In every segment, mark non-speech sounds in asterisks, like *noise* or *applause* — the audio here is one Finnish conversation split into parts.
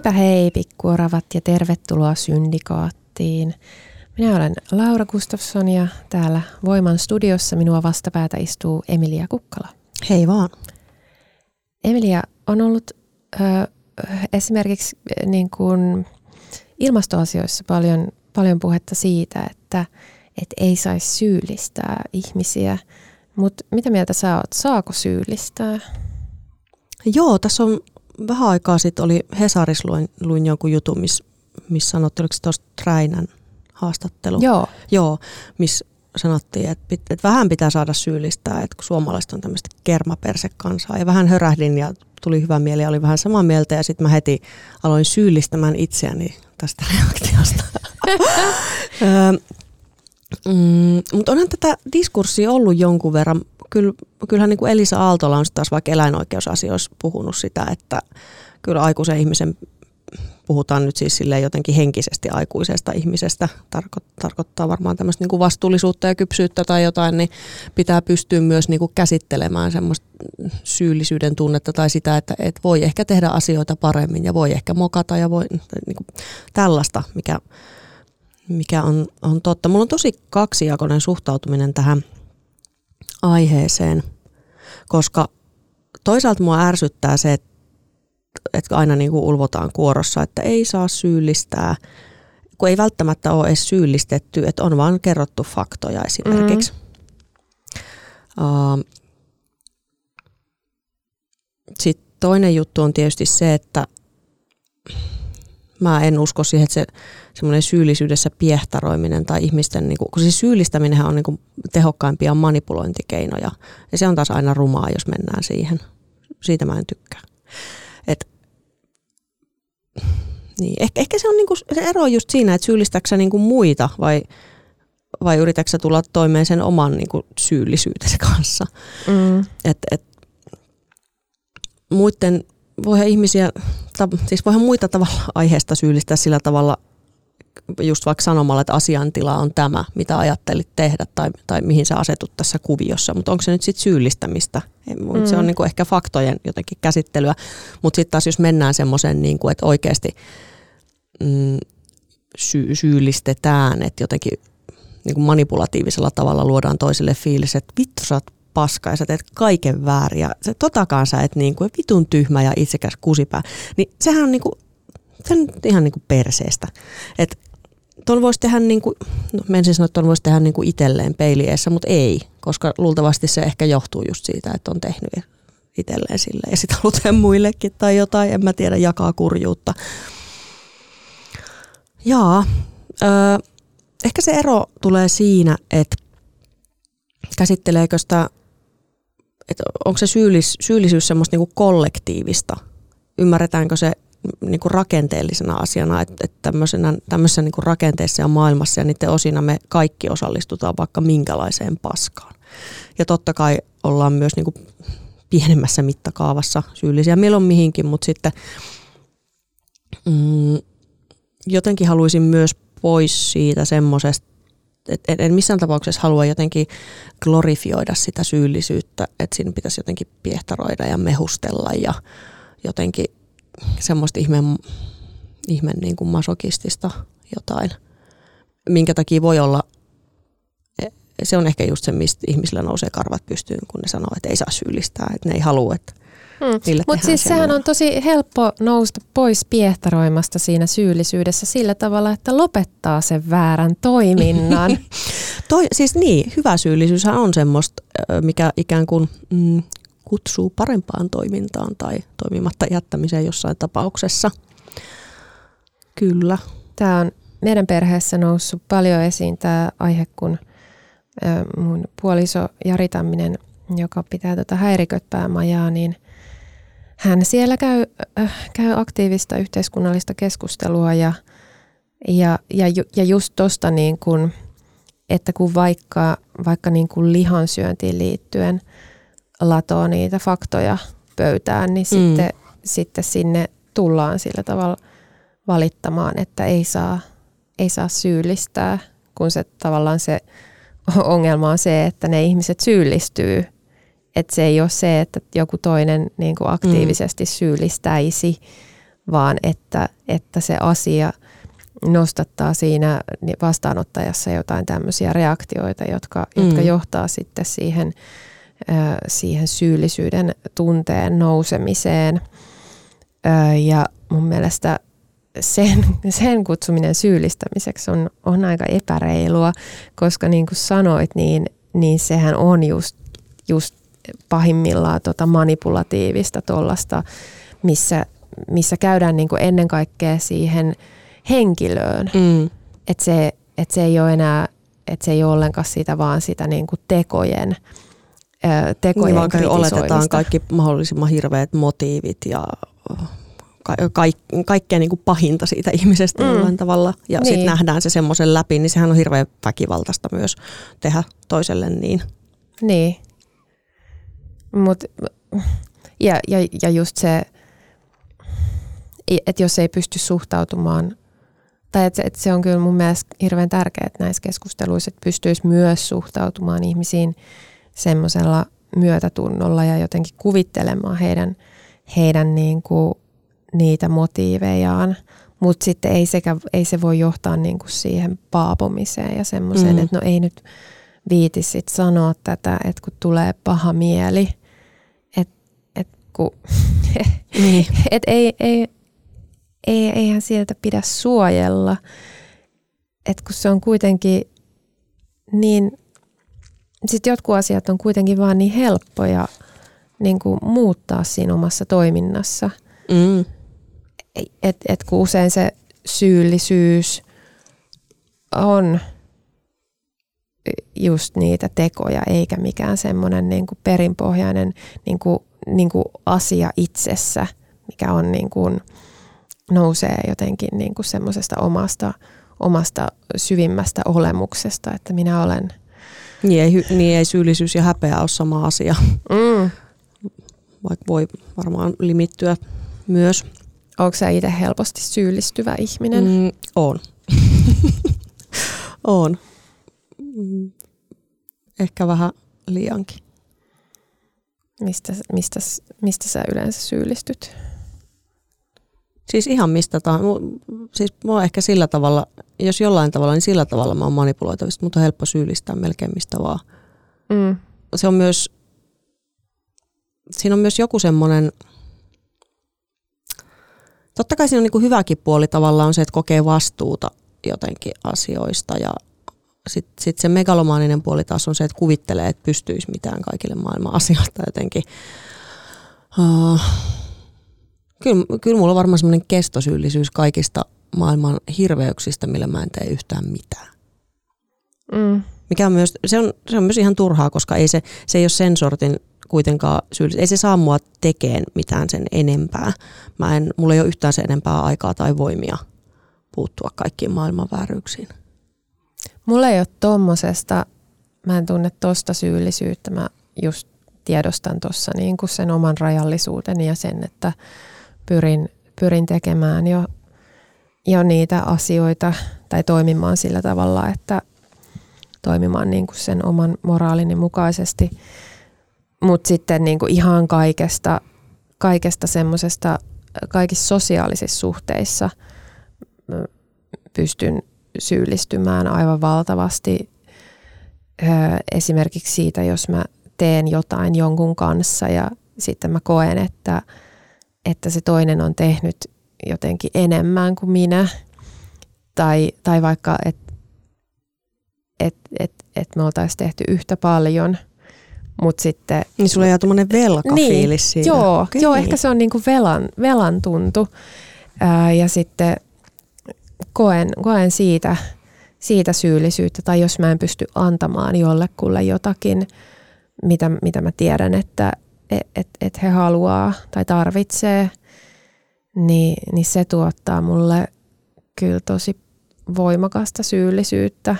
Heipä hei pikkuoravat ja tervetuloa Syndikaattiin. Minä olen Laura Gustafsson ja täällä Voiman studiossa minua vastapäätä istuu Emilia Kukkala. Hei vaan. Emilia, on ollut ö, esimerkiksi niin kuin ilmastoasioissa paljon, paljon puhetta siitä, että et ei saisi syyllistää ihmisiä. Mutta mitä mieltä sä oot? Saako syyllistää? Joo, tässä on vähän aikaa sitten oli Hesaris luin, luin jonkun jutun, missä miss sanottiin, oliko se tuosta Träinän haastattelu? Joo. Joo, missä sanottiin, että, että vähän pitää saada syyllistää, että kun suomalaiset on tämmöistä kermapersekansaa. Ja vähän hörähdin ja tuli hyvä mieli ja oli vähän samaa mieltä ja sitten mä heti aloin syyllistämään itseäni tästä *laughs* reaktiosta. *laughs* mm, mutta onhan tätä diskurssia ollut jonkun verran kyllä, kyllähän niin kuin Elisa Aaltola on taas vaikka eläinoikeusasioissa puhunut sitä, että kyllä aikuisen ihmisen puhutaan nyt siis sille jotenkin henkisesti aikuisesta ihmisestä, Tarko, tarkoittaa varmaan tämmöistä niin vastuullisuutta ja kypsyyttä tai jotain, niin pitää pystyä myös niin kuin käsittelemään semmoista syyllisyyden tunnetta tai sitä, että et voi ehkä tehdä asioita paremmin ja voi ehkä mokata ja voi niin kuin tällaista, mikä, mikä on, on totta. Mulla on tosi kaksijakoinen suhtautuminen tähän aiheeseen, koska toisaalta mua ärsyttää se, että, että aina niin kuin ulvotaan kuorossa, että ei saa syyllistää, kun ei välttämättä ole edes syyllistetty, että on vaan kerrottu faktoja esimerkiksi. Mm. Uh, Sitten toinen juttu on tietysti se, että mä en usko siihen, että se semmoinen syyllisyydessä piehtaroiminen tai ihmisten, niin kuin, kun siis syyllistäminen on niin kuin tehokkaimpia manipulointikeinoja. Ja se on taas aina rumaa, jos mennään siihen. Siitä mä en tykkää. Et, niin, ehkä, ehkä se on niin kuin, se ero just siinä, että syyllistäksä niin kuin muita vai, vai yritäksä tulla toimeen sen oman niin kuin syyllisyytesi kanssa. Mm. Et, et, muiden voihan ihmisiä, siis voihan muita tavalla aiheesta syyllistää sillä tavalla, just vaikka sanomalla, että asiantila on tämä, mitä ajattelit tehdä tai, tai mihin sä asetut tässä kuviossa, mutta onko se nyt sitten syyllistämistä? Mm. Se on niinku ehkä faktojen jotenkin käsittelyä, mutta sitten taas jos mennään semmoiseen, niinku, että oikeasti mm, sy- syyllistetään, että jotenkin niin manipulatiivisella tavalla luodaan toiselle fiilis, että vittu sä oot paska ja sä teet kaiken väärin ja se totakaan sä et niin kuin vitun tyhmä ja itsekäs kusipää, niin sehän on niin kuin, se on ihan niin kuin perseestä. Et ton voisi tehdä, niin kuin, no menisin sanoa, että ton voisi tehdä niin kuin itselleen peilieessä, mutta ei, koska luultavasti se ehkä johtuu just siitä, että on tehnyt itselleen sille ja sitä halutaan muillekin tai jotain, en mä tiedä, jakaa kurjuutta. Jaa, öö, ehkä se ero tulee siinä, että käsitteleekö sitä että onko se syyllis, syyllisyys semmoista niin kuin kollektiivista? Ymmärretäänkö se niin kuin rakenteellisena asiana, että, että tämmöisenä, tämmöisessä niin kuin rakenteessa ja maailmassa ja niiden osina me kaikki osallistutaan vaikka minkälaiseen paskaan. Ja totta kai ollaan myös niin kuin pienemmässä mittakaavassa syyllisiä milloin mihinkin, mutta sitten mm, jotenkin haluaisin myös pois siitä semmoisesta et, et, en missään tapauksessa halua jotenkin glorifioida sitä syyllisyyttä, että siinä pitäisi jotenkin piehtaroida ja mehustella ja jotenkin semmoista ihmeen, ihmeen niin kuin masokistista jotain, minkä takia voi olla, e, se on ehkä just se, mistä ihmisillä nousee karvat pystyyn, kun ne sanoo, että ei saa syyllistää, että ne ei halua, että Mm. Mutta siis sehän on tosi helppo nousta pois piehtaroimasta siinä syyllisyydessä sillä tavalla, että lopettaa sen väärän toiminnan. *laughs* Toi, siis niin, hyvä syyllisyyshän on semmoista, mikä ikään kuin mm, kutsuu parempaan toimintaan tai toimimatta jättämiseen jossain tapauksessa. Kyllä. Tämä on meidän perheessä noussut paljon esiin tämä aihe, kun mun puoliso Jari Tamminen, joka pitää tuota häiriköt-päämajaa, niin hän siellä käy, äh, käy aktiivista yhteiskunnallista keskustelua ja, ja, ja, ja just tuosta niin kuin, että kun vaikka, vaikka niin kuin lihansyöntiin liittyen latoo niitä faktoja pöytään, niin mm. sitten, sitten sinne tullaan sillä tavalla valittamaan, että ei saa, ei saa syyllistää, kun se tavallaan se ongelma on se, että ne ihmiset syyllistyy. Että se ei ole se, että joku toinen niin kuin aktiivisesti mm. syyllistäisi, vaan että, että se asia nostattaa siinä vastaanottajassa jotain tämmöisiä reaktioita, jotka, mm. jotka johtaa sitten siihen, siihen syyllisyyden tunteen nousemiseen. Ja mun mielestä sen, sen kutsuminen syyllistämiseksi on, on aika epäreilua, koska niin kuin sanoit, niin, niin sehän on just, just pahimmillaan tota manipulatiivista tuollaista, missä, missä käydään niin kuin ennen kaikkea siihen henkilöön. Mm. Että se, et se ei ole enää, että se ei ole ollenkaan sitä, vaan sitä niin kuin tekojen, tekojen niin, oletetaan kaikki mahdollisimman hirveät motiivit ja ka- ka- kaikkea niin kuin pahinta siitä ihmisestä mm. jollain tavalla. Ja niin. sitten nähdään se semmoisen läpi, niin sehän on hirveän väkivaltaista myös tehdä toiselle niin. Niin. Mut, ja, ja, ja just se, että jos ei pysty suhtautumaan, tai että et se on kyllä mun mielestä hirveän tärkeää, että näissä keskusteluissa että pystyisi myös suhtautumaan ihmisiin semmoisella myötätunnolla ja jotenkin kuvittelemaan heidän, heidän niin kuin niitä motiivejaan, mutta sitten ei, sekä, ei se voi johtaa niinku siihen paapomiseen ja semmoiseen, mm. että no ei nyt viiti sit sanoa tätä, että kun tulee paha mieli, kun, *laughs* niin. et ei, ei, ei, eihän sieltä pidä suojella, että kun se on kuitenkin niin, sitten jotkut asiat on kuitenkin vaan niin helppoja niin kuin muuttaa siinä omassa toiminnassa. Mm että et kun usein se syyllisyys on just niitä tekoja, eikä mikään semmoinen niin kuin perinpohjainen niin kuin, niin kuin asia itsessä, mikä on niin kuin, nousee jotenkin niin kuin semmoisesta omasta, omasta syvimmästä olemuksesta, että minä olen. Niin ei, niin ei syyllisyys ja häpeä ole sama asia, mm. vaikka voi varmaan limittyä myös. Onko sä itse helposti syyllistyvä ihminen? Mm, on. *laughs* on. Mm. Ehkä vähän liiankin. Mistä, mistä, mistä sä yleensä syyllistyt? Siis ihan mistä tahansa. Siis mua ehkä sillä tavalla, jos jollain tavalla, niin sillä tavalla mä oon manipuloitavista, mutta on helppo syyllistää melkein mistä vaan. Mm. Se on myös, siinä on myös joku semmoinen, totta kai siinä on niin kuin hyväkin puoli tavallaan on se, että kokee vastuuta jotenkin asioista ja sitten sit se megalomaaninen puoli taas on se, että kuvittelee, että pystyisi mitään kaikille maailman asioista jotenkin. Uh, kyllä, kyllä mulla on varmaan semmoinen kestosyyllisyys kaikista maailman hirveyksistä, millä mä en tee yhtään mitään. Mm. Mikä on myös, se on, se on myös ihan turhaa, koska ei se, se ei ole sen sortin kuitenkaan syyllistä. Ei se saa mua tekeen mitään sen enempää. Mä en, mulla ei ole yhtään sen enempää aikaa tai voimia puuttua kaikkiin maailman vääryyksiin. Mulla ei ole tommosesta, mä en tunne tosta syyllisyyttä. Mä just tiedostan tuossa niin kuin sen oman rajallisuuteni ja sen, että pyrin, pyrin tekemään jo, jo niitä asioita tai toimimaan sillä tavalla, että toimimaan niin kuin sen oman moraalini mukaisesti – mutta sitten niin kuin ihan kaikesta, kaikesta semmoisesta, kaikissa sosiaalisissa suhteissa pystyn syyllistymään aivan valtavasti. Esimerkiksi siitä, jos mä teen jotain jonkun kanssa ja sitten mä koen, että, että se toinen on tehnyt jotenkin enemmän kuin minä. Tai, tai vaikka, että että et, et me oltaisiin tehty yhtä paljon, mutta sitten... Niin sulla jää tuommoinen velkafiilis niin, siitä. Joo, okay. joo, ehkä se on niinku velan, velan tuntu. Ää, ja sitten koen, koen siitä, siitä syyllisyyttä, tai jos mä en pysty antamaan jollekulle jotakin, mitä, mitä mä tiedän, että et, et, et he haluaa tai tarvitsee, niin, niin se tuottaa mulle kyllä tosi voimakasta syyllisyyttä.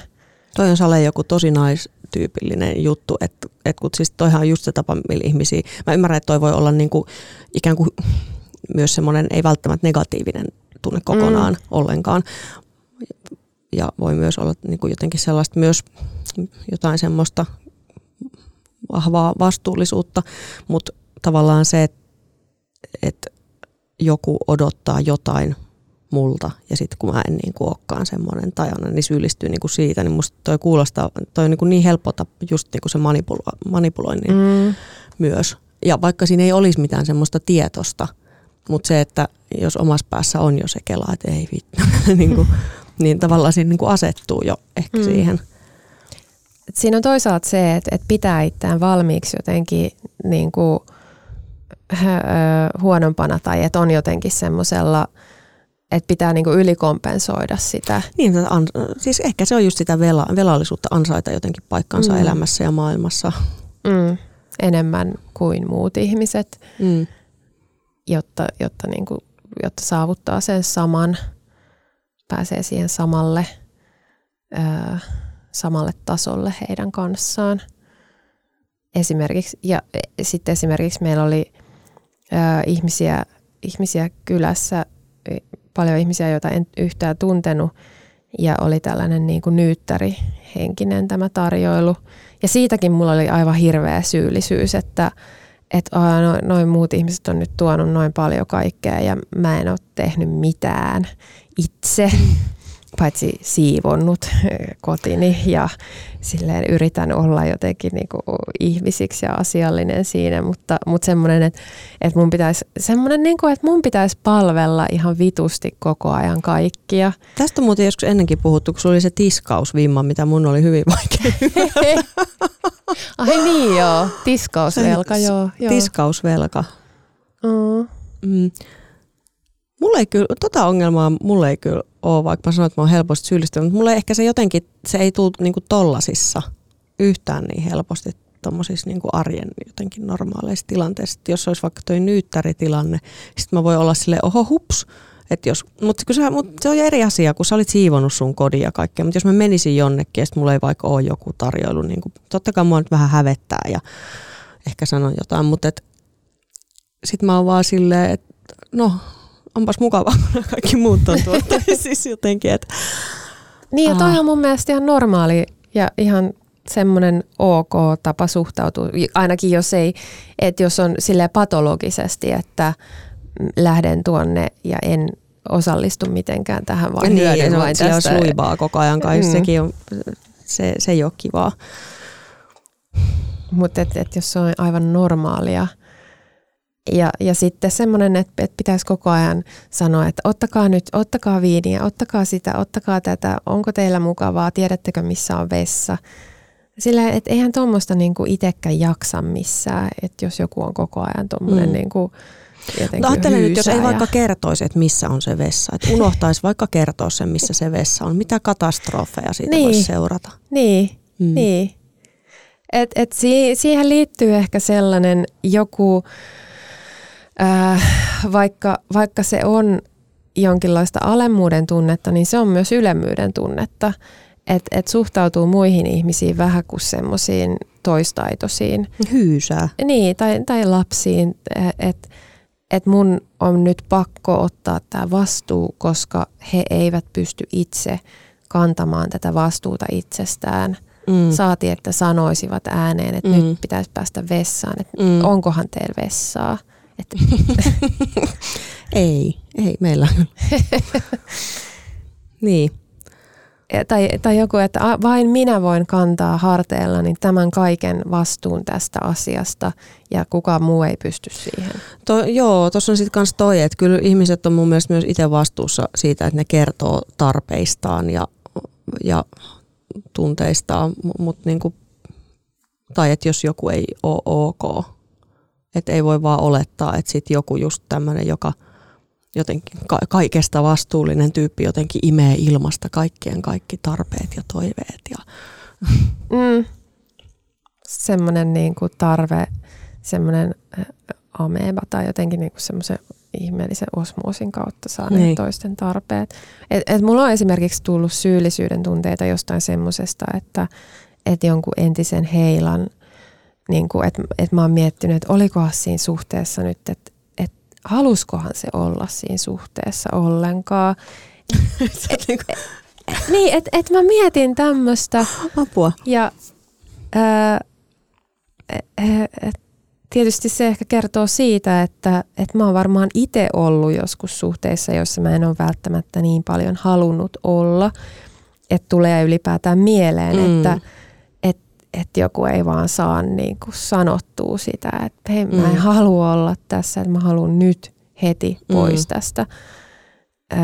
Toi on Sale joku tosi naistyypillinen juttu, että et kun siis toihan on just se tapa, millä ihmisiä, mä ymmärrän, että toi voi olla niinku ikään kuin myös semmoinen ei välttämättä negatiivinen tunne kokonaan mm. ollenkaan. Ja voi myös olla niinku jotenkin sellaista myös jotain semmoista vahvaa vastuullisuutta, mutta tavallaan se, että et joku odottaa jotain multa ja sitten kun mä en niin kuin olekaan semmoinen tajana, niin syyllistyy niin kuin siitä, niin musta toi kuulostaa, toi on niin, kuin niin helppo just niin kuin se manipulo, manipuloinnin mm. myös. Ja vaikka siinä ei olisi mitään semmoista tietosta, mutta se, että jos omassa päässä on jo se kela, että ei vittu, *laughs* niin, kuin, niin tavallaan siinä niin kuin asettuu jo ehkä mm. siihen. Et siinä on toisaalta se, että, että pitää itseään valmiiksi jotenkin niin kuin, huonompana tai että on jotenkin semmoisella – että pitää niinku ylikompensoida sitä. Niin, siis ehkä se on just sitä vela, velallisuutta ansaita jotenkin paikkansa mm. elämässä ja maailmassa. Mm. Enemmän kuin muut ihmiset, mm. Jotta, jotta, niinku, jotta saavuttaa sen saman, pääsee siihen samalle, ää, samalle tasolle heidän kanssaan. Esimerkiksi, ja e, sitten esimerkiksi meillä oli ää, ihmisiä, ihmisiä kylässä, paljon ihmisiä, joita en yhtään tuntenut ja oli tällainen niin kuin nyyttäri henkinen tämä tarjoilu. Ja siitäkin mulla oli aivan hirveä syyllisyys, että että noin no, muut ihmiset on nyt tuonut noin paljon kaikkea ja mä en ole tehnyt mitään itse *laughs* paitsi siivonnut kotini ja silleen yritän olla jotenkin niinku ihmisiksi ja asiallinen siinä, mutta, mutta semmoinen, että, että mun pitäisi, semmoinen niinku, että mun pitäisi palvella ihan vitusti koko ajan kaikkia. Tästä on muuten joskus ennenkin puhuttu, kun sulla oli se tiskausvimma, mitä mun oli hyvin vaikea. *laughs* Ai niin joo, tiskausvelka, joo, joo. Tiskausvelka. Mm. Mm. Mulla ei kyllä, tota ongelmaa mulla ei kyllä ole, vaikka mä sanoin, että mä oon helposti syyllistynyt, mutta mulla ei ehkä se jotenkin, se ei tule niinku tollasissa yhtään niin helposti tuommoisissa niinku arjen jotenkin normaaleissa tilanteissa. Että jos olisi vaikka toi nyyttäritilanne, sitten mä voin olla sille oho hups, et jos, mutta mut se on eri asia, kun sä olit siivonut sun kodin ja kaikkea, mutta jos mä menisin jonnekin ja sitten mulla ei vaikka ole joku tarjoilu, niin kuin, totta kai mua nyt vähän hävettää ja ehkä sanon jotain, mutta sitten mä oon vaan silleen, että no onpas mukava, *laughs* kaikki muut on tuolla. *laughs* siis jotenkin, että... Niin ja toi on mun mielestä ihan normaali ja ihan semmoinen ok tapa suhtautua, ainakin jos ei, että jos on sille patologisesti, että lähden tuonne ja en osallistu mitenkään tähän, vaan niin, hyödyn vain tästä. Jos luivaa koko ajan kai, mm. sekin on, se, se ei ole kivaa. Mutta et, et jos se on aivan normaalia, ja, ja sitten semmoinen, että, että pitäisi koko ajan sanoa, että ottakaa nyt, ottakaa viiniä, ottakaa sitä, ottakaa tätä, onko teillä mukavaa, tiedättekö missä on vessa. Sillä, että eihän tuommoista niinku itsekään jaksa missään, että jos joku on koko ajan tuommoinen mm. niinku no ajattelen nyt, jos ei vaikka kertoisi, että missä on se vessa, että unohtaisi vaikka kertoa sen, missä se vessa on, mitä katastrofeja siitä niin. voisi seurata. Niin, mm. niin. Et, et si- siihen liittyy ehkä sellainen joku äh, vaikka, vaikka se on jonkinlaista alemmuuden tunnetta, niin se on myös ylemmyyden tunnetta. Että et suhtautuu muihin ihmisiin vähän kuin semmoisiin toistaitoisiin. Hyysää. Niin, tai, tai lapsiin. Että et mun on nyt pakko ottaa tämä vastuu, koska he eivät pysty itse kantamaan tätä vastuuta itsestään. Mm. Saati, että sanoisivat ääneen, että mm. nyt pitäisi päästä vessaan, että mm. onkohan teillä vessaa. Et. *laughs* ei, ei meillä *laughs* niin. Tai, tai joku, että vain minä voin kantaa harteillani tämän kaiken vastuun tästä asiasta ja kukaan muu ei pysty siihen. To, joo, tuossa on sitten myös toi, että kyllä ihmiset on mun mielestä myös itse vastuussa siitä, että ne kertoo tarpeistaan ja, ja tunteistaan, mutta niinku, tai että jos joku ei ole ok, että ei voi vaan olettaa, että sitten joku just tämmöinen, joka jotenkin ka- kaikesta vastuullinen tyyppi jotenkin imee ilmasta kaikkien kaikki tarpeet ja toiveet. Ja... *laughs* Mm. Semmoinen niin kuin tarve, semmoinen ameba tai jotenkin niin kuin semmoisen ihmeellisen osmoosin kautta saa niin. toisten tarpeet. Et, et mulla on esimerkiksi tullut syyllisyyden tunteita jostain semmoisesta, että et jonkun entisen heilan, niin että et mä oon miettinyt, että olikohan siinä suhteessa nyt, että et, haluskohan se olla siinä suhteessa ollenkaan. *laughs* et, niinku- et, niin, että et mä mietin tämmöistä. Apua. Ja ää, et, tietysti se ehkä kertoo siitä, että, että mä oon varmaan itse ollut joskus suhteissa, joissa mä en ole välttämättä niin paljon halunnut olla, että tulee ylipäätään mieleen, mm. että, että, joku ei vaan saa niin kuin sanottua sitä, että hei, mä en mm. halua olla tässä, että mä haluan nyt heti pois mm. tästä. Ö,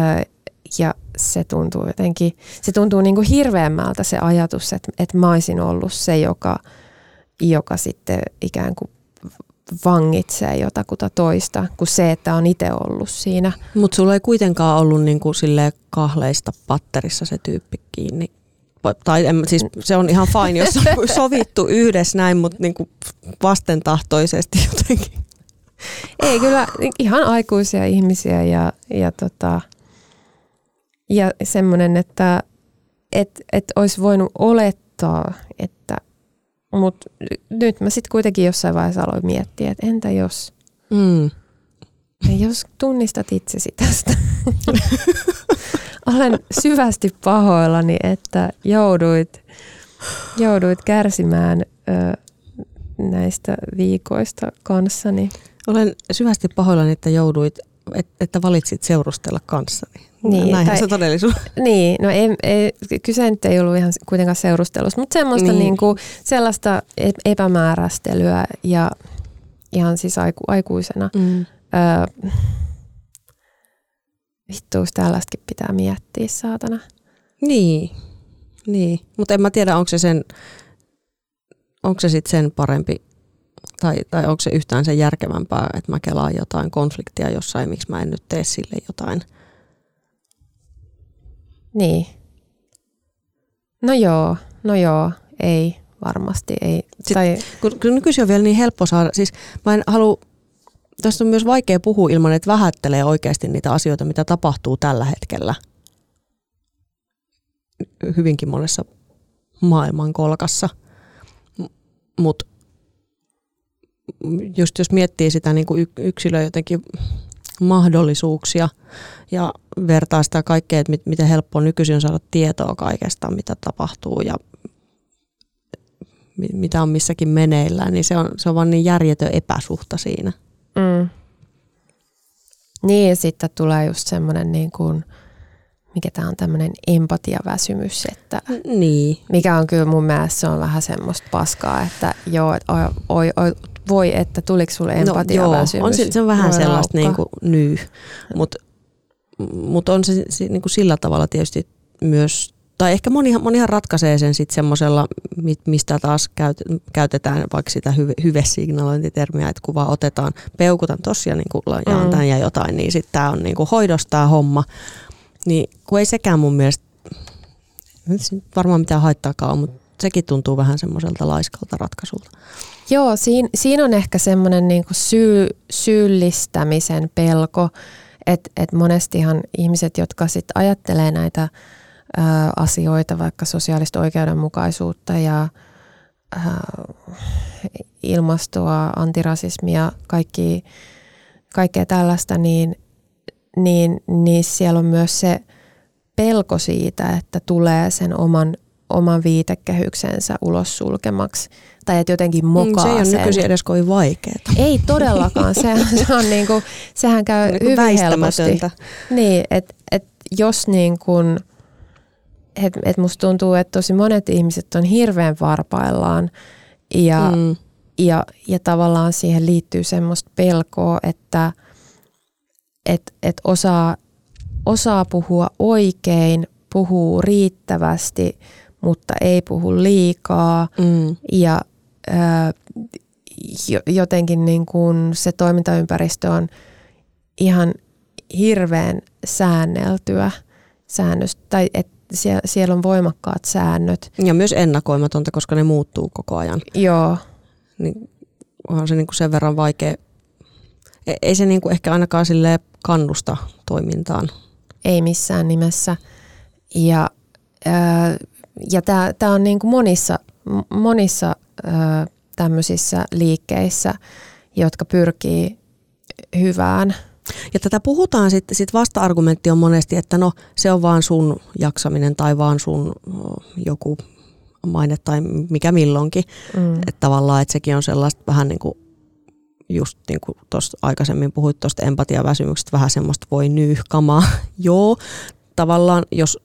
ja se tuntuu jotenkin, se tuntuu niin kuin hirveämmältä se ajatus, että, että mä olisin ollut se, joka, joka sitten ikään kuin vangitsee jotakuta toista kuin se, että on itse ollut siinä. Mutta sulla ei kuitenkaan ollut niin kuin kahleista patterissa se tyyppi kiinni. Tai en, siis se on ihan fine, jos on *laughs* sovittu yhdessä näin, mutta niin kuin vastentahtoisesti jotenkin. Ei, kyllä ihan aikuisia ihmisiä ja, ja, tota, ja semmoinen, että et, et olisi voinut olettaa, että mutta nyt mä sitten kuitenkin jossain vaiheessa aloin miettiä, että entä jos, mm. jos tunnistat itsesi tästä. *laughs* Olen syvästi pahoillani, että jouduit, jouduit kärsimään ö, näistä viikoista kanssani. Olen syvästi pahoillani, että jouduit, että valitsit seurustella kanssani. Niin, Näinhän tai, se todellisuus. Niin, no ei, ei, kyse nyt ei ollut ihan kuitenkaan seurustelusta, mutta semmoista niin. Niin kuin, sellaista e-, epämäärästelyä ja ihan siis aiku, aikuisena. Mm. Öö, vittuus tällaistakin pitää miettiä, saatana. Niin, niin. mutta en mä tiedä, onko se sen, onko se sitten sen parempi tai, tai onko se yhtään sen järkevämpää, että mä kelaan jotain konfliktia jossain, miksi mä en nyt tee sille jotain – niin. No joo, no joo, ei varmasti. Ei. Sitten, tai... kun, kun nykyisin on vielä niin helppo saada, siis mä en halua, tästä on myös vaikea puhua ilman, että vähättelee oikeasti niitä asioita, mitä tapahtuu tällä hetkellä hyvinkin monessa maailman kolkassa. Mutta just jos miettii sitä niin kuin yksilöä jotenkin mahdollisuuksia ja vertaa sitä kaikkea, että miten helppoa nykyisin saada tietoa kaikesta, mitä tapahtuu ja mitä on missäkin meneillään, niin se on, se on vaan niin järjetön epäsuhta siinä. Mm. Niin, ja sitten tulee just semmoinen niin kuin, mikä tämä on tämmöinen empatiaväsymys, että niin. mikä on kyllä mun mielestä se on vähän semmoista paskaa, että joo, että oi, oi, oi, voi, että tuliko sulle empatia no, joo, on se, se on vähän sellaista niin kuin nyy, mutta mut on se, se niin kuin sillä tavalla tietysti myös, tai ehkä monihan, monihan ratkaisee sen sitten semmoisella, mistä taas käyt, käytetään vaikka sitä hyve, hyvesignalointitermiä, että kun vaan otetaan, peukutan tossa ja niin kuin jaan mm. tämän ja jotain, niin sitten tämä on niin kuin hoidosta homma. Niin kun ei sekään mun mielestä, varmaan mitään haittaakaan mutta sekin tuntuu vähän semmoiselta laiskalta ratkaisulta. Joo, siinä, siinä on ehkä semmoinen niin syy, syyllistämisen pelko, että et monestihan ihmiset, jotka sit ajattelee näitä asioita, vaikka sosiaalista oikeudenmukaisuutta ja ilmastoa, antirasismia, kaikki, kaikkea tällaista, niin, niin, niin siellä on myös se pelko siitä, että tulee sen oman oman viitekehyksensä ulos sulkemaksi. Tai että jotenkin mokaa mm, Se ei ole nykyisin edes kovin vaikeaa. Ei todellakaan. Se, se on niinku, sehän käy niin hyvin helposti. Niin, että et jos niin kuin, että et musta tuntuu, että tosi monet ihmiset on hirveän varpaillaan ja, mm. ja, ja tavallaan siihen liittyy semmoista pelkoa, että et, et osaa, osaa puhua oikein, puhuu riittävästi – mutta ei puhu liikaa. Mm. Ja ää, jotenkin niin kuin se toimintaympäristö on ihan hirveän säänneltyä säännöstä, tai että siellä, siellä on voimakkaat säännöt. Ja myös ennakoimatonta, koska ne muuttuu koko ajan. Joo. Niin onhan se niin kuin sen verran vaikea. E, ei se niin kuin ehkä ainakaan sille kannusta toimintaan. Ei missään nimessä. Ja, ää, ja tämä on niin kuin monissa, monissa ää, tämmöisissä liikkeissä, jotka pyrkii hyvään. Ja tätä puhutaan sitten, sit vasta-argumentti on monesti, että no se on vaan sun jaksaminen tai vaan sun joku maine tai mikä milloinkin. Mm. Että tavallaan, että sekin on sellaista vähän niin kuin just niin kuin tuossa aikaisemmin puhuit tuosta empatiaväsymyksestä, vähän semmoista voi nyyhkamaa. *laughs* Joo, tavallaan jos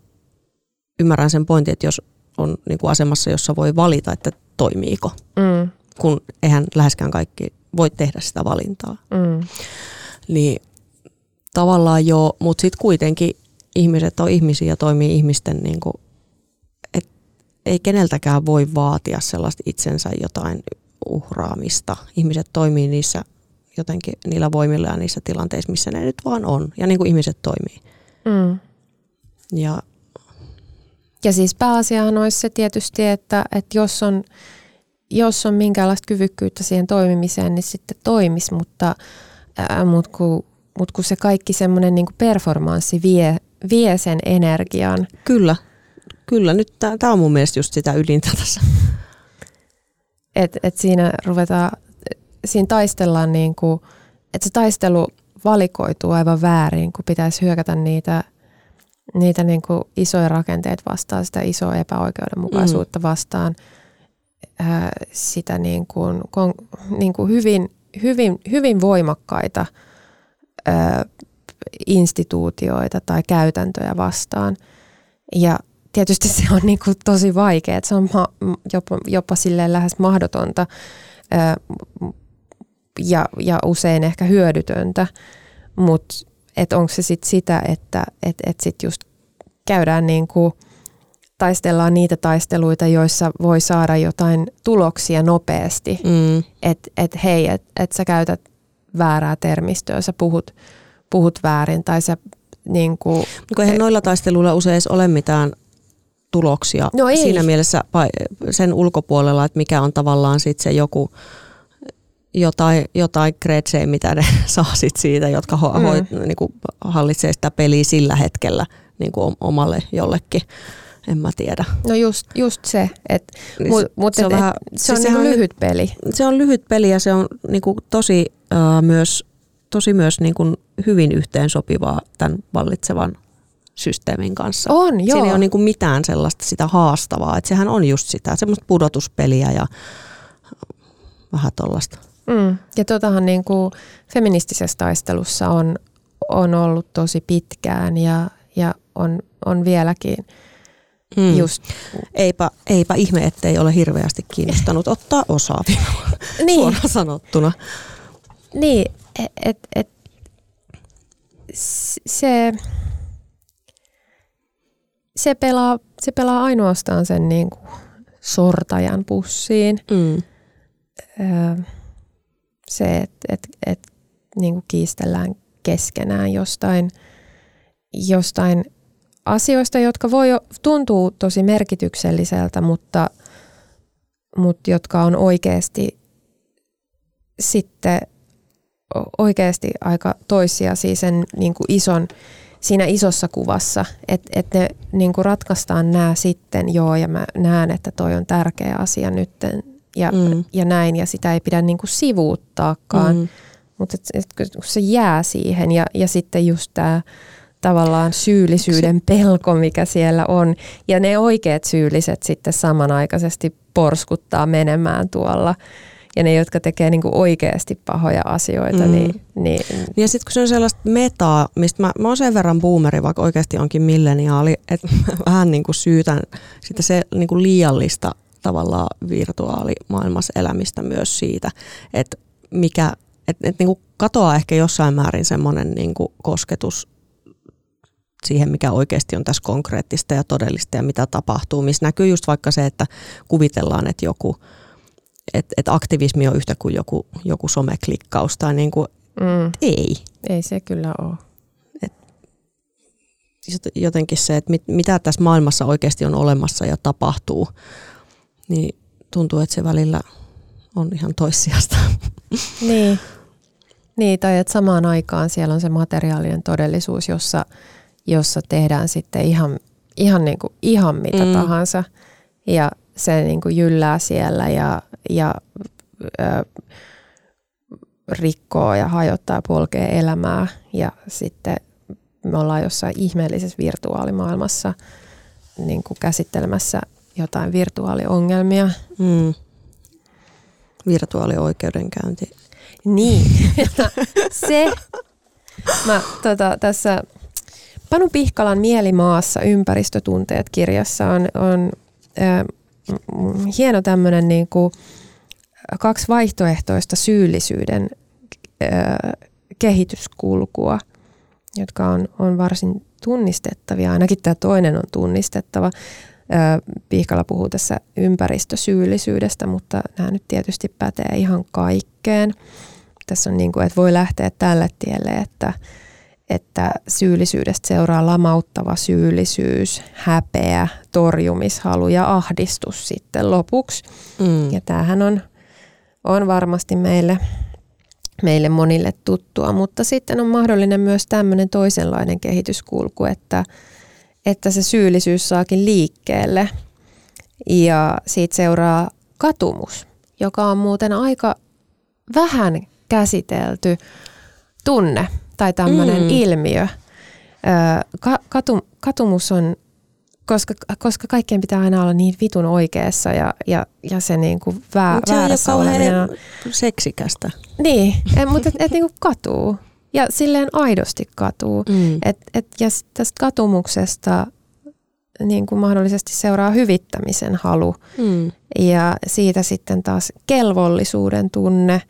ymmärrän sen pointin, että jos on niin kuin asemassa, jossa voi valita, että toimiiko. Mm kun eihän läheskään kaikki voi tehdä sitä valintaa. Mm. Niin tavallaan jo, mutta sitten kuitenkin ihmiset on ihmisiä ja toimii ihmisten, niin kuin, et ei keneltäkään voi vaatia sellaista itsensä jotain uhraamista. Ihmiset toimii niissä jotenkin niillä voimilla ja niissä tilanteissa, missä ne nyt vaan on. Ja niin kuin ihmiset toimii. Mm. Ja, ja siis pääasiahan olisi se tietysti, että, että jos on jos on minkäänlaista kyvykkyyttä siihen toimimiseen, niin sitten toimis, mutta, ää, mut kun, mut kun se kaikki semmoinen niin performanssi vie, vie sen energian. Kyllä, kyllä. Nyt tämä on mun mielestä just sitä ydintä tässä. Et, et siinä ruvetaan, siinä taistellaan niin kuin, että se taistelu valikoituu aivan väärin, kun pitäisi hyökätä niitä, niitä niin kuin isoja rakenteita vastaan, sitä isoa epäoikeudenmukaisuutta mm. vastaan – sitä niin kuin, kon, niin kuin hyvin, hyvin, hyvin voimakkaita ö, instituutioita tai käytäntöjä vastaan. Ja tietysti se on niin kuin tosi vaikea, että se on ma, jopa, jopa silleen lähes mahdotonta ö, ja, ja usein ehkä hyödytöntä, mutta onko se sitten sitä, että et, et sit just käydään niin kuin – taistellaan niitä taisteluita, joissa voi saada jotain tuloksia nopeasti. Mm. Että et, hei, että et sä käytät väärää termistöä, sä puhut, puhut väärin tai sä niin kuin, eihän noilla taisteluilla usein edes ole mitään tuloksia no ei. siinä mielessä sen ulkopuolella, että mikä on tavallaan sitten se joku jotain, jotain kretsejä, mitä ne *laughs* saa sit siitä, jotka ho, mm. ho, niin kuin hallitsee sitä peliä sillä hetkellä niin kuin omalle jollekin en mä tiedä. No just, just se, että niin mut, mut se on, et, vähän, et, se siis on niinku lyhyt peli. Se on lyhyt peli ja se on niinku tosi uh, myös, tosi myös niinku hyvin yhteensopivaa tämän vallitsevan systeemin kanssa. On, joo. Siinä ei ole niinku mitään sellaista sitä haastavaa, että sehän on just sitä, semmoista pudotuspeliä ja vähän tollasta. Mm. Ja totahan niinku feministisessä taistelussa on, on ollut tosi pitkään ja, ja on, on vieläkin – Mm. Just. Eipä, eipä ihme, ettei ole hirveästi kiinnostanut ottaa osaa niin. *laughs* suoraan sanottuna. Niin, että et, se, se, pelaa, se pelaa ainoastaan sen niin kuin sortajan pussiin. Mm. se, että et, et, niin kiistellään keskenään jostain, jostain asioista, jotka voi tuntua tosi merkitykselliseltä, mutta, mutta jotka on oikeasti sitten oikeasti aika toissijaisia sen niin kuin ison, siinä isossa kuvassa, että et ne niin kuin ratkaistaan nämä sitten, joo, ja mä näen, että toi on tärkeä asia nyt ja, mm. ja näin, ja sitä ei pidä niin kuin sivuuttaakaan, mm. mutta kun se jää siihen, ja, ja sitten just tämä tavallaan syyllisyyden pelko, mikä siellä on. Ja ne oikeat syylliset sitten samanaikaisesti porskuttaa menemään tuolla. Ja ne, jotka tekee niinku oikeasti pahoja asioita, mm. niin, niin... Ja sitten kun se on sellaista metaa, mistä mä, mä oon sen verran boomeri, vaikka oikeasti onkin milleniaali, että *laughs* vähän niin kuin syytän sitä se niin kuin liiallista tavallaan virtuaalimaailmassa elämistä myös siitä, että mikä, että et niin kuin katoaa ehkä jossain määrin semmoinen niin kuin kosketus siihen, mikä oikeasti on tässä konkreettista ja todellista ja mitä tapahtuu, missä näkyy just vaikka se, että kuvitellaan, että joku, että, että aktivismi on yhtä kuin joku, joku someklikkaus tai niin kuin, mm. ei. Ei se kyllä ole. Et jotenkin se, että mit, mitä tässä maailmassa oikeasti on olemassa ja tapahtuu, niin tuntuu, että se välillä on ihan toissijasta. *laughs* Niin. Niin, tai että samaan aikaan siellä on se materiaalinen todellisuus, jossa, jossa tehdään sitten ihan, ihan, niin kuin, ihan mitä mm. tahansa. Ja se niin kuin jyllää siellä ja, ja ö, rikkoo ja hajottaa ja polkee elämää. Ja sitten me ollaan jossain ihmeellisessä virtuaalimaailmassa niin kuin käsittelemässä jotain virtuaaliongelmia. Mm. Virtuaalioikeudenkäynti. Niin, *laughs* se. Mä tota, tässä Panu Pihkalan Mielimaassa ympäristötunteet kirjassa on, on äh, hieno tämmöinen niin kuin kaksi vaihtoehtoista syyllisyyden äh, kehityskulkua, jotka on, on varsin tunnistettavia. Ainakin tämä toinen on tunnistettava. Pihkala puhuu tässä ympäristösyyllisyydestä, mutta nämä nyt tietysti pätee ihan kaikkeen. Tässä on niin kuin, että voi lähteä tälle tielle, että, että syyllisyydestä seuraa lamauttava syyllisyys, häpeä, torjumishalu ja ahdistus sitten lopuksi. Mm. Ja tämähän on, on varmasti meille, meille monille tuttua, mutta sitten on mahdollinen myös tämmöinen toisenlainen kehityskulku, että, että se syyllisyys saakin liikkeelle ja siitä seuraa katumus, joka on muuten aika vähän käsitelty tunne tai tämmöinen mm. ilmiö. Ka- katu- katumus on, koska, koska kaikkien pitää aina olla niin vitun oikeassa ja, ja, ja se niin kuin vää, se väärässä on seksikästä. Niin, et, mutta et, et niin kuin katuu ja silleen aidosti katuu. Mm. Et, et, ja tästä katumuksesta niin kuin mahdollisesti seuraa hyvittämisen halu mm. ja siitä sitten taas kelvollisuuden tunne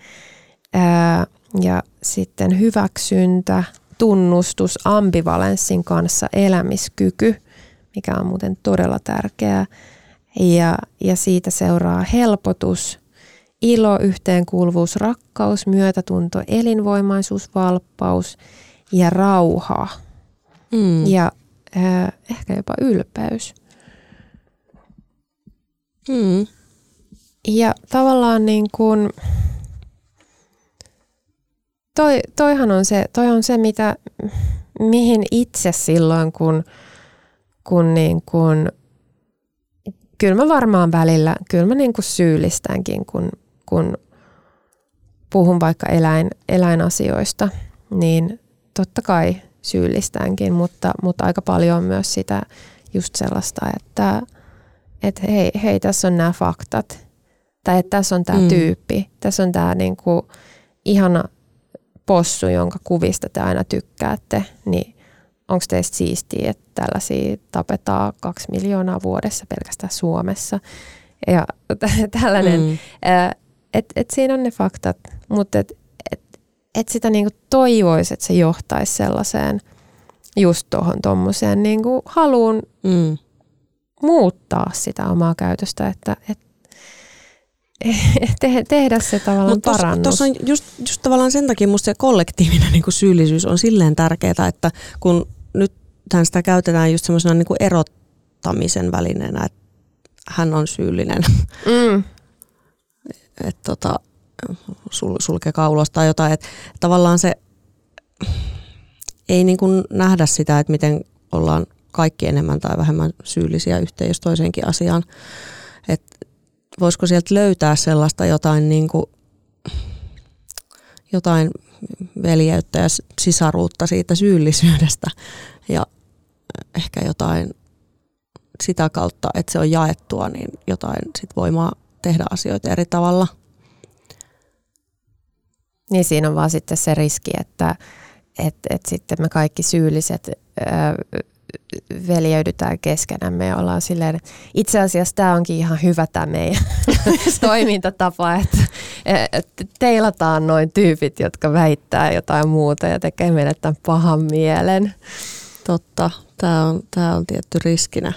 ää, ja sitten hyväksyntä, tunnustus, ambivalenssin kanssa elämiskyky, mikä on muuten todella tärkeää. Ja, ja siitä seuraa helpotus, ilo, yhteenkuuluvuus, rakkaus, myötätunto, elinvoimaisuus, valppaus ja rauha. Mm. Ja äh, ehkä jopa ylpeys. Mm. Ja tavallaan niin kuin, toi, toihan on se, toi on se mitä, mihin itse silloin, kun, kun niin kuin, kyllä mä varmaan välillä, kyllä mä niin kuin syyllistänkin, kun, kun puhun vaikka eläin, eläinasioista, niin totta kai syyllistänkin, mutta, mutta aika paljon on myös sitä just sellaista, että, että hei, hei, tässä on nämä faktat, tai että tässä on tämä mm. tyyppi, tässä on tämä niinku ihana possu, jonka kuvista te aina tykkäätte, niin onko teistä siistiä, että tällaisia tapetaan kaksi miljoonaa vuodessa pelkästään Suomessa. Ja tällainen, mm. että et siinä on ne faktat, mutta et, et, et sitä niinku toivoisi, että se johtaisi sellaiseen just tuohon tuommoiseen niinku haluun mm. muuttaa sitä omaa käytöstä, että et, te, tehdä se tavallaan Mut tos, parannus. Tuossa on just, just tavallaan sen takia musta se kollektiivinen niin syyllisyys on silleen tärkeää, että kun nyt sitä käytetään just semmoisena niin erottamisen välineenä, että hän on syyllinen. Mm. *laughs* että tota, sul, sulkekaa ulos tai jotain. Että tavallaan se ei niin kuin nähdä sitä, että miten ollaan kaikki enemmän tai vähemmän syyllisiä yhteen jos toiseenkin asiaan. Että voisiko sieltä löytää sellaista jotain, niin kuin, jotain veljeyttä ja sisaruutta siitä syyllisyydestä ja ehkä jotain sitä kautta, että se on jaettua, niin jotain sit voimaa tehdä asioita eri tavalla. Niin siinä on vaan sitten se riski, että, että, että sitten me kaikki syylliset veljeydytään keskenämme ja ollaan silleen, itse asiassa tämä onkin ihan hyvä tämä meidän *laughs* toimintatapa, että, että teilataan noin tyypit, jotka väittää jotain muuta ja tekee meille tämän pahan mielen. Totta, tämä on, tää on tietty riskinä.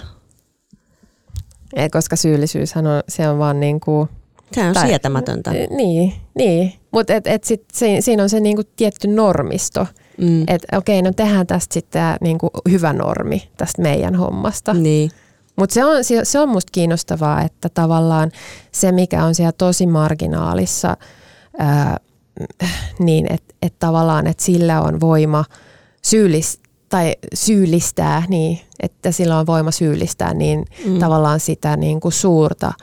Ei, koska syyllisyyshän on, se on vaan niin kuin... Sehän on tai, sietämätöntä. Niin, niin. mutta et, et sit, si, siinä on se niin kuin tietty normisto. Mm. Että okei, no tehdään tästä sitten niin kuin hyvä normi tästä meidän hommasta. Niin. Mutta se on, se on musta kiinnostavaa, että tavallaan se, mikä on siellä tosi marginaalissa, ää, niin että et tavallaan, että sillä on voima syyllis, tai syyllistää, niin, että sillä on voima syyllistää, niin mm. tavallaan sitä niin kuin suurta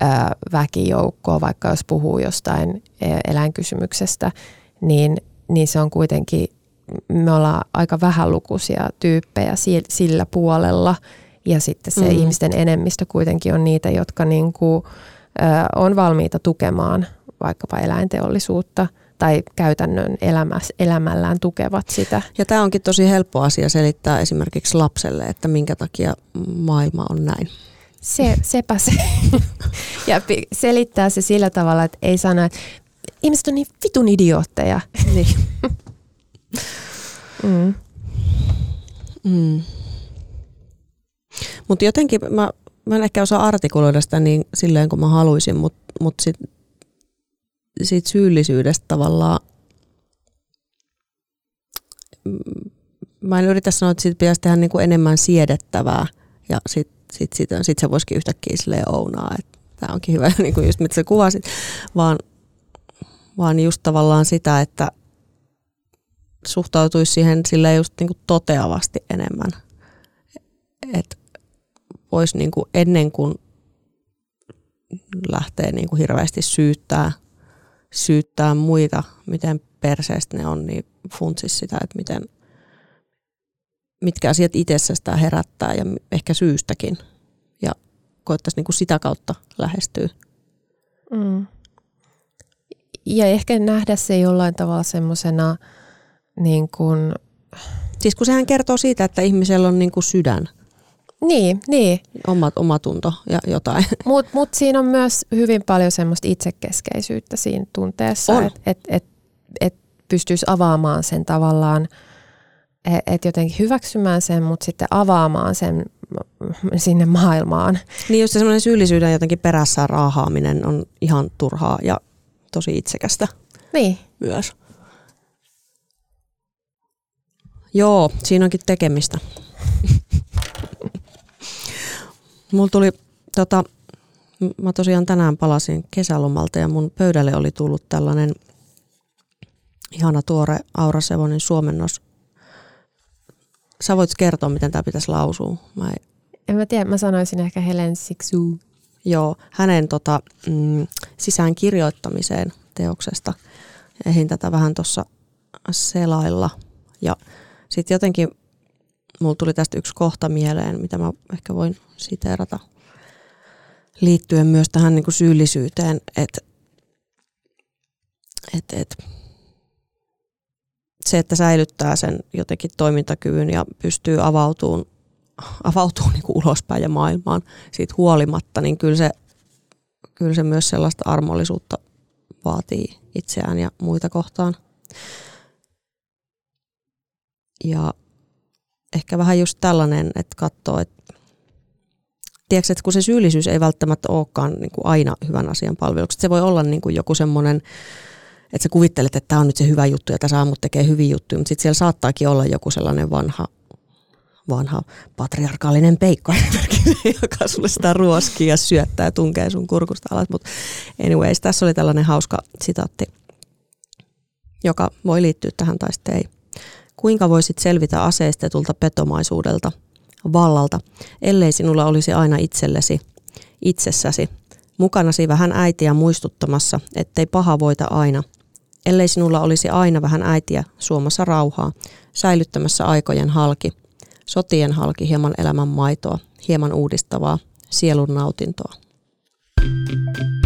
ää, väkijoukkoa, vaikka jos puhuu jostain eläinkysymyksestä, niin, niin se on kuitenkin, me ollaan aika vähälukuisia tyyppejä sillä puolella, ja sitten se mm. ihmisten enemmistö kuitenkin on niitä, jotka niin kuin, on valmiita tukemaan vaikkapa eläinteollisuutta – tai käytännön elämäs, elämällään tukevat sitä. Ja tämä onkin tosi helppo asia selittää esimerkiksi lapselle, että minkä takia maailma on näin. Se, sepä se. *laughs* ja selittää se sillä tavalla, että ei sano, että ihmiset on niin vitun idiootteja. Niin. *laughs* mm. Mm. Mutta jotenkin mä, mä en ehkä osaa artikuloida sitä niin silleen kuin mä haluaisin, mutta mut sitten siitä syyllisyydestä tavallaan, mä en yritä sanoa, että siitä pitäisi tehdä niin kuin enemmän siedettävää ja sitten sit, sit, sit se voisikin yhtäkkiä silleen ounaa, että tämä onkin hyvä, *laughs* niin kuin just mitä sä kuvasit, vaan, vaan just tavallaan sitä, että suhtautuisi siihen silleen just niin kuin toteavasti enemmän. Että voisi niin kuin ennen kuin lähtee niin kuin hirveästi syyttää syyttää muita, miten perseestä ne on, niin funtsis sitä, että miten, mitkä asiat itsessä sitä herättää ja ehkä syystäkin. Ja koettaisiin niin kuin sitä kautta lähestyä. Mm. Ja ehkä nähdä se jollain tavalla semmoisena niin kuin... Siis kun sehän kertoo siitä, että ihmisellä on niin kuin sydän – niin, niin. Omat, omatunto ja jotain. Mutta mut siinä on myös hyvin paljon semmoista itsekeskeisyyttä siinä tunteessa, että et, et, et pystyisi avaamaan sen tavallaan, että et jotenkin hyväksymään sen, mutta sitten avaamaan sen sinne maailmaan. Niin just semmoinen syyllisyyden jotenkin perässä raahaaminen on ihan turhaa ja tosi itsekästä niin. myös. Joo, siinä onkin tekemistä. Mulla tuli, tota, mä tosiaan tänään palasin kesälomalta ja mun pöydälle oli tullut tällainen ihana tuore Aura Sevonin suomennos. Sä voit kertoa, miten tämä pitäisi lausua. Mä en... en mä tiedä, mä sanoisin ehkä Helen Sixu. Joo, hänen tota, mm, sisään kirjoittamiseen teoksesta. Ehin tätä vähän tuossa selailla. Ja sitten jotenkin mulla tuli tästä yksi kohta mieleen, mitä mä ehkä voin siteerata liittyen myös tähän niin kuin syyllisyyteen, että et, et, se, että säilyttää sen jotenkin toimintakyvyn ja pystyy avautumaan, avautumaan niin kuin ulospäin ja maailmaan siitä huolimatta, niin kyllä se, kyllä se myös sellaista armollisuutta vaatii itseään ja muita kohtaan. Ja ehkä vähän just tällainen, että katsoo, että tiedätkö, että kun se syyllisyys ei välttämättä olekaan niin kuin aina hyvän asian palveluksi. Se voi olla niin kuin joku semmoinen, että sä kuvittelet, että tämä on nyt se hyvä juttu ja tässä aamut tekee hyviä juttuja, mutta sitten siellä saattaakin olla joku sellainen vanha, vanha patriarkaalinen peikko *laughs* joka sulle sitä ruoskii ja syöttää ja tunkee sun kurkusta alas. Mutta anyways, tässä oli tällainen hauska sitaatti, joka voi liittyä tähän tai sitten ei. Kuinka voisit selvitä aseistetulta petomaisuudelta, vallalta, ellei sinulla olisi aina itsellesi, itsessäsi, mukanasi vähän äitiä muistuttamassa, ettei paha voita aina, ellei sinulla olisi aina vähän äitiä suomassa rauhaa, säilyttämässä aikojen halki, sotien halki hieman elämän maitoa, hieman uudistavaa, sielun nautintoa. thank you